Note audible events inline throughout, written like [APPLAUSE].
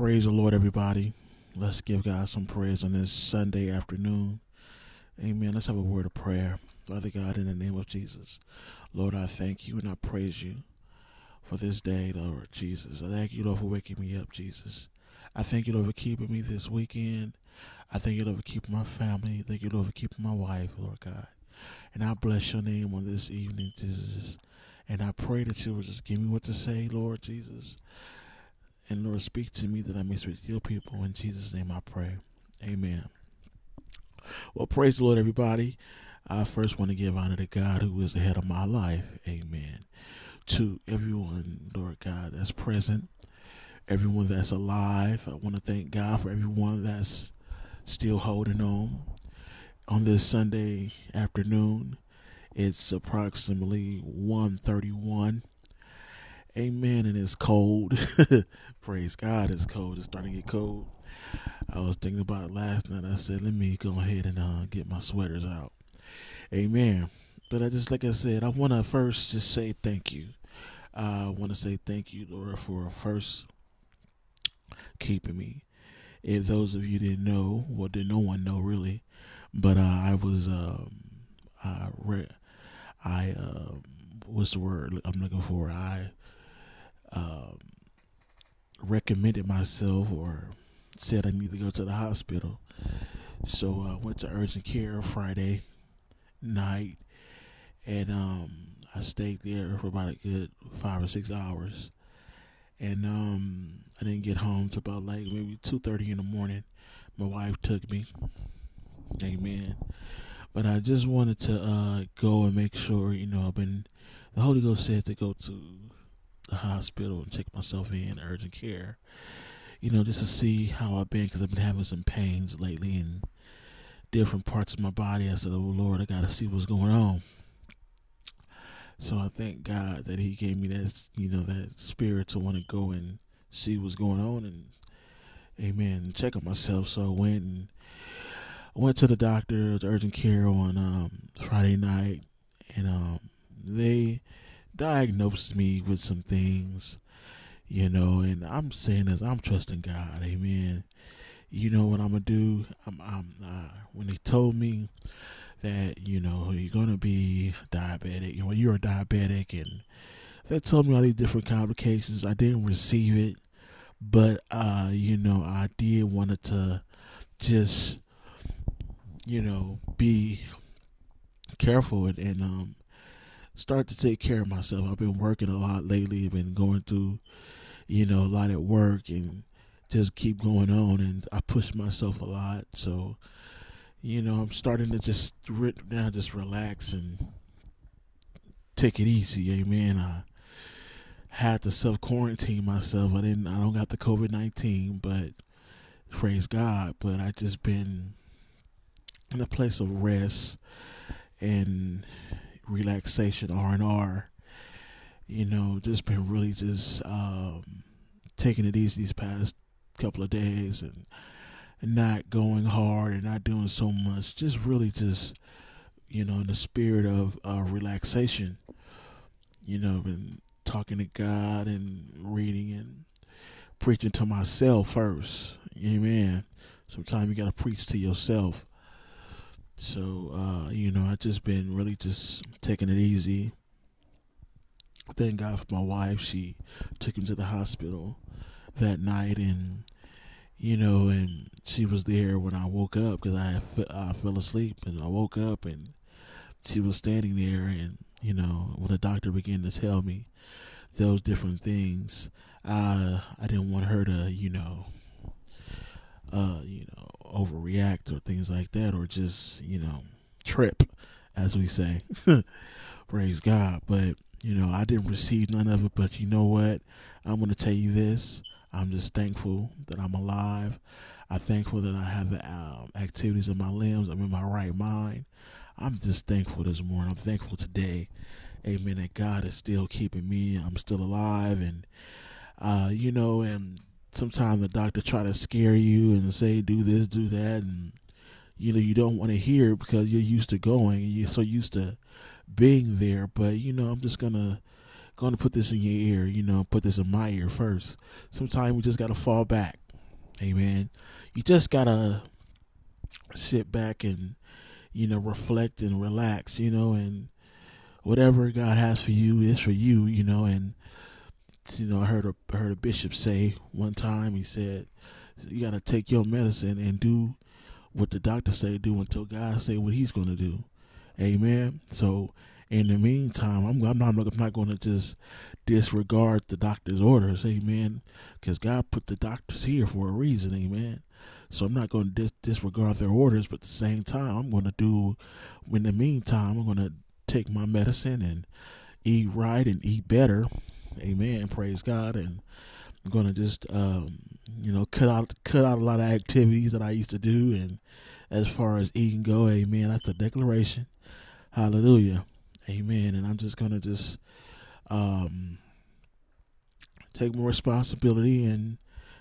Praise the Lord, everybody. Let's give God some praise on this Sunday afternoon. Amen. Let's have a word of prayer. Father God, in the name of Jesus, Lord, I thank you and I praise you for this day, Lord Jesus. I thank you, Lord, for waking me up, Jesus. I thank you, Lord, for keeping me this weekend. I thank you, Lord, for keeping my family. Thank you, Lord, for keeping my wife, Lord God. And I bless your name on this evening, Jesus. And I pray that you will just give me what to say, Lord Jesus. And Lord, speak to me that I may speak to your people. In Jesus' name I pray. Amen. Well, praise the Lord, everybody. I first want to give honor to God who is the head of my life. Amen. To everyone, Lord God, that's present, everyone that's alive. I want to thank God for everyone that's still holding on. On this Sunday afternoon, it's approximately 1.31 Amen. And it's cold. [LAUGHS] Praise God, it's cold. It's starting to get cold. I was thinking about last night. I said, let me go ahead and uh, get my sweaters out. Amen. But I just, like I said, I want to first just say thank you. I want to say thank you, Lord, for first keeping me. If those of you didn't know, well, did no one know really, but uh, I was, um, I read, I, uh, what's the word I'm looking for? I um, recommended myself or said I need to go to the hospital. So I went to urgent care Friday night, and um, I stayed there for about a good five or six hours. And um, I didn't get home till about like maybe two thirty in the morning. My wife took me. Amen. But I just wanted to uh, go and make sure, you know, I've been. The Holy Ghost said to go to the hospital and check myself in urgent care, you know, just to see how I've been because I've been having some pains lately in different parts of my body. I said, "Oh Lord, I got to see what's going on." So I thank God that He gave me that, you know, that spirit to want to go and see what's going on and, Amen, check on myself. So I went and I went to the doctor, the urgent care on um, Friday night, and um, they diagnosed me with some things, you know, and I'm saying this, I'm trusting God, amen. You know what I'm gonna do? I'm, I'm uh, when he told me that you know you're gonna be diabetic, you know, you're a diabetic, and they told me all these different complications. I didn't receive it, but uh, you know, I did wanted to just you know be careful and, and um start to take care of myself. I've been working a lot lately. I've been going through, you know, a lot at work and just keep going on. And I push myself a lot. So, you know, I'm starting to just now just relax and take it easy. Amen. I had to self quarantine myself. I didn't. I don't got the COVID nineteen, but praise God. But I just been in a place of rest and relaxation R and R. You know, just been really just um, taking it easy these past couple of days and not going hard and not doing so much. Just really just you know in the spirit of uh, relaxation. You know, been talking to God and reading and preaching to myself first. Amen. Sometimes you got to preach to yourself so, uh, you know, I just been really just taking it easy. Thank God for my wife. She took him to the hospital that night, and you know, and she was there when I woke up because I I fell asleep, and I woke up and she was standing there, and you know, when the doctor began to tell me those different things, uh, I didn't want her to, you know, uh, you know, overreact or things like that, or just you know trip, as we say. [LAUGHS] Praise God. But you know, I didn't receive none of it. But you know what? I'm going to tell you this. I'm just thankful that I'm alive. I'm thankful that I have the um, activities of my limbs. I'm in my right mind. I'm just thankful this morning. I'm thankful today. Amen. That God is still keeping me. I'm still alive. And, uh, you know, and sometimes the doctor try to scare you and say do this, do that, and you know you don't want to hear because you're used to going and you're so used to being there. But you know, I'm just gonna gonna put this in your ear. You know, put this in my ear first. Sometimes we just gotta fall back. Amen. You just gotta sit back and you know reflect and relax, you know, and whatever God has for you is for you, you know. And you know, I heard a heard a bishop say one time. He said, "You got to take your medicine and do what the doctor say do until God say what He's going to do." Amen. So, in the meantime, I'm I'm not, I'm not going to just disregard the doctor's orders. Amen. Because God put the doctors here for a reason. Amen. So I'm not going to dis- disregard their orders, but at the same time, I'm going to do. In the meantime, I'm going to take my medicine and eat right and eat better. Amen. Praise God. And I'm gonna just um, you know cut out cut out a lot of activities that I used to do and as far as eating go, amen. That's the declaration. Hallelujah. Amen. And I'm just gonna just um take more responsibility and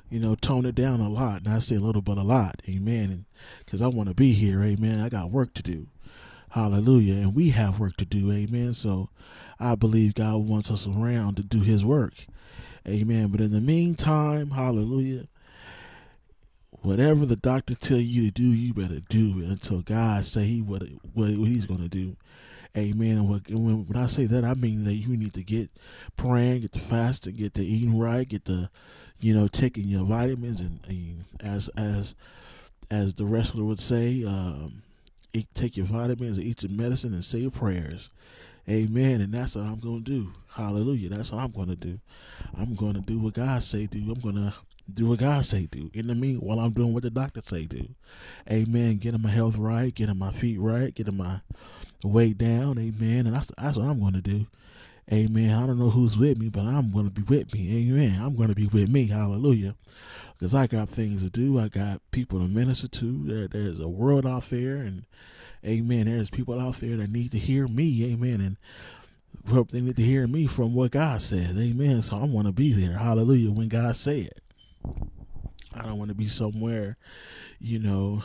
you know tone it down a lot. And I say a little but a lot. Amen. Because I want to be here, amen. I got work to do. Hallelujah. And we have work to do. Amen. So I believe God wants us around to do his work. Amen. But in the meantime, hallelujah. Whatever the doctor tell you to do, you better do it until God say he what what, what he's going to do. Amen. And when, when I say that, I mean that you need to get praying, get the fasting, get the eating right, get the, you know, taking your vitamins, and, and as as as the wrestler would say, um, eat, take your vitamins, and eat your medicine, and say your prayers. Amen. And that's what I'm going to do. Hallelujah. That's what I'm going to do. I'm going to do what God say do. I'm going to do what God say do. In the meanwhile, I'm doing what the doctor say do. Amen. Getting my health right, getting my feet right, getting my weight down. Amen. And that's, that's what I'm going to do. Amen. I don't know who's with me, but I'm going to be with me. Amen. I'm going to be with me. Hallelujah. Because I got things to do. I got people to minister to. There, there's a world out there, and Amen. There's people out there that need to hear me. Amen. And hope they need to hear me from what God says. Amen. So I want to be there. Hallelujah. When God say it. I don't want to be somewhere, you know,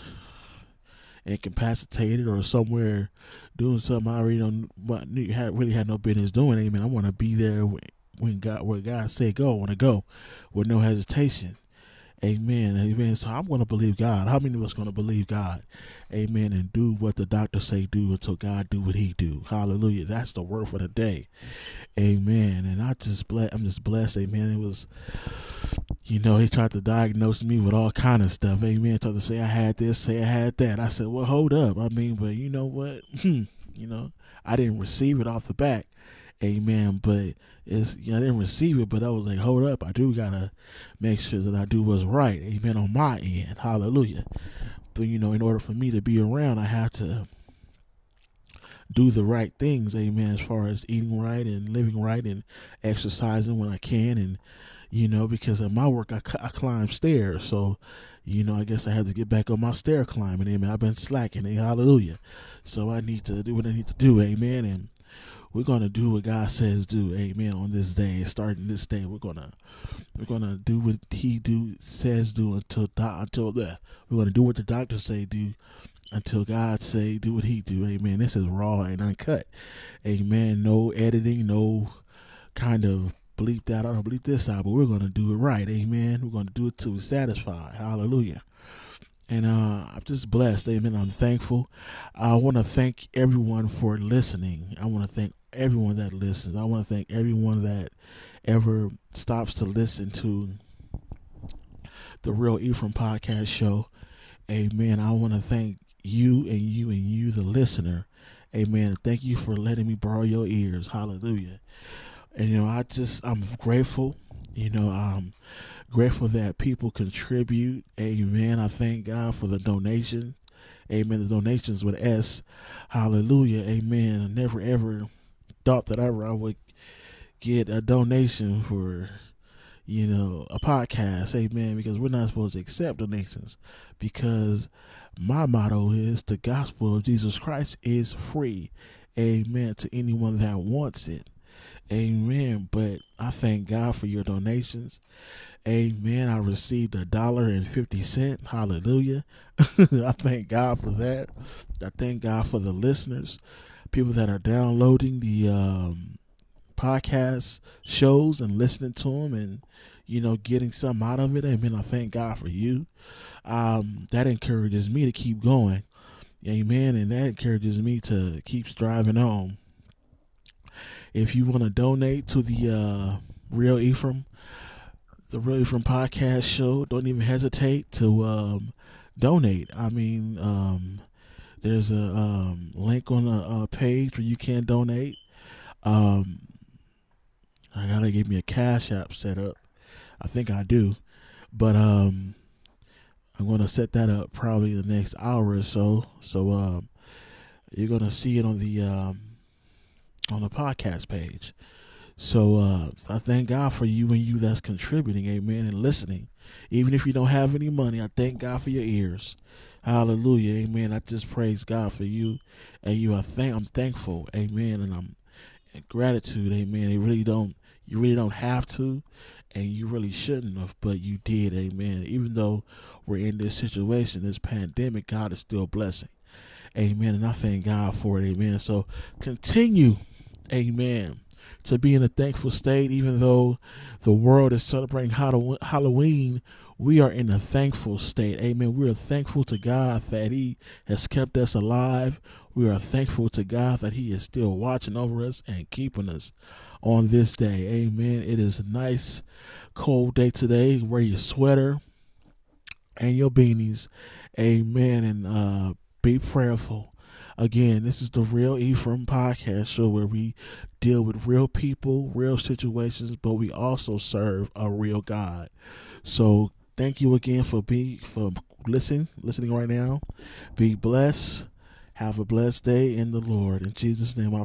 incapacitated or somewhere doing something I already don't really had no business doing. Amen. I want to be there when God, where God say go. I want to go with no hesitation. Amen. Amen. So I'm going to believe God. How many of us going to believe God? Amen. And do what the doctor say do until God do what he do. Hallelujah. That's the word for the day. Amen. And I just bless, I'm just blessed. Amen. It was, you know, he tried to diagnose me with all kind of stuff. Amen. Tried to say I had this, say I had that. I said, well, hold up. I mean, but you know what? Hmm. you know, I didn't receive it off the back. Amen. But it's you know, I didn't receive it, but I was like, hold up, I do gotta make sure that I do what's right. Amen. On my end. Hallelujah. But you know, in order for me to be around, I have to do the right things, amen, as far as eating right and living right and exercising when I can. And, you know, because of my work, I, I climb stairs. So, you know, I guess I have to get back on my stair climbing, amen. I've been slacking, hallelujah. So I need to do what I need to do, amen. And we're gonna do what God says do, amen, on this day. Starting this day, we're gonna we're gonna do what he do says do until until the we're gonna do what the doctors say do until God say do what he do. Amen. This is raw and uncut. Amen. No editing, no kind of bleep that out bleep this out, but we're gonna do it right. Amen. We're gonna do it we're satisfied. Hallelujah. And uh, I'm just blessed. Amen. I'm thankful. I want to thank everyone for listening. I want to thank everyone that listens. I want to thank everyone that ever stops to listen to the Real Ephriam podcast show. Amen. I want to thank you and you and you, the listener. Amen. Thank you for letting me borrow your ears. Hallelujah. And you know, I just I'm grateful. You know, I'm grateful that people contribute. Amen. I thank God for the donation. Amen. The donations with S. Hallelujah. Amen. I never ever thought that ever I would get a donation for, you know, a podcast. Amen. Because we're not supposed to accept donations. Because my motto is the gospel of Jesus Christ is free. Amen. To anyone that wants it. Amen. But I thank God for your donations. Amen. I received a dollar and fifty cent. Hallelujah. [LAUGHS] I thank God for that. I thank God for the listeners people that are downloading the um, podcast shows and listening to them and you know, getting something out of it. Amen. I thank God for you. Um, that encourages me to keep going. Amen. And that encourages me to keep striving on. If you want to donate to the uh, Real Ephriam, the Real Ephriam podcast show, don't even hesitate to um, donate. I mean, um, there's a um, link on a, a, page where you can donate. Um, I gotta give me a cash app set up. I think I do, but um, I'm gonna set that up probably the next hour or so. So um, you're gonna see it on the um, on the podcast page. So uh, I thank God for you and you that's contributing, amen, and listening. Even if you don't have any money, I thank God for your ears. Hallelujah, amen. I just praise God for you and you. I thank I'm thankful, amen, and I'm in gratitude, amen. You really don't you really don't have to, and you really shouldn't have, but you did, amen. Even though we're in this situation, this pandemic, God is still blessing. Amen. And I thank God for it. Amen. So continue, amen, to be in a thankful state, even though the world is celebrating Halloween. We are in a thankful state. Amen. We are thankful to God that He has kept us alive. We are thankful to God that He is still watching over us and keeping us on this day. Amen. It is a nice, cold day today. Wear your sweater and your beanies. Amen. And uh, be prayerful. Again, this is the Real Ephriam podcast show where we deal with real people, real situations, but we also serve a real God. So thank you again for being for listening, listening right now. Be blessed. Have a blessed day in the Lord. In Jesus' name I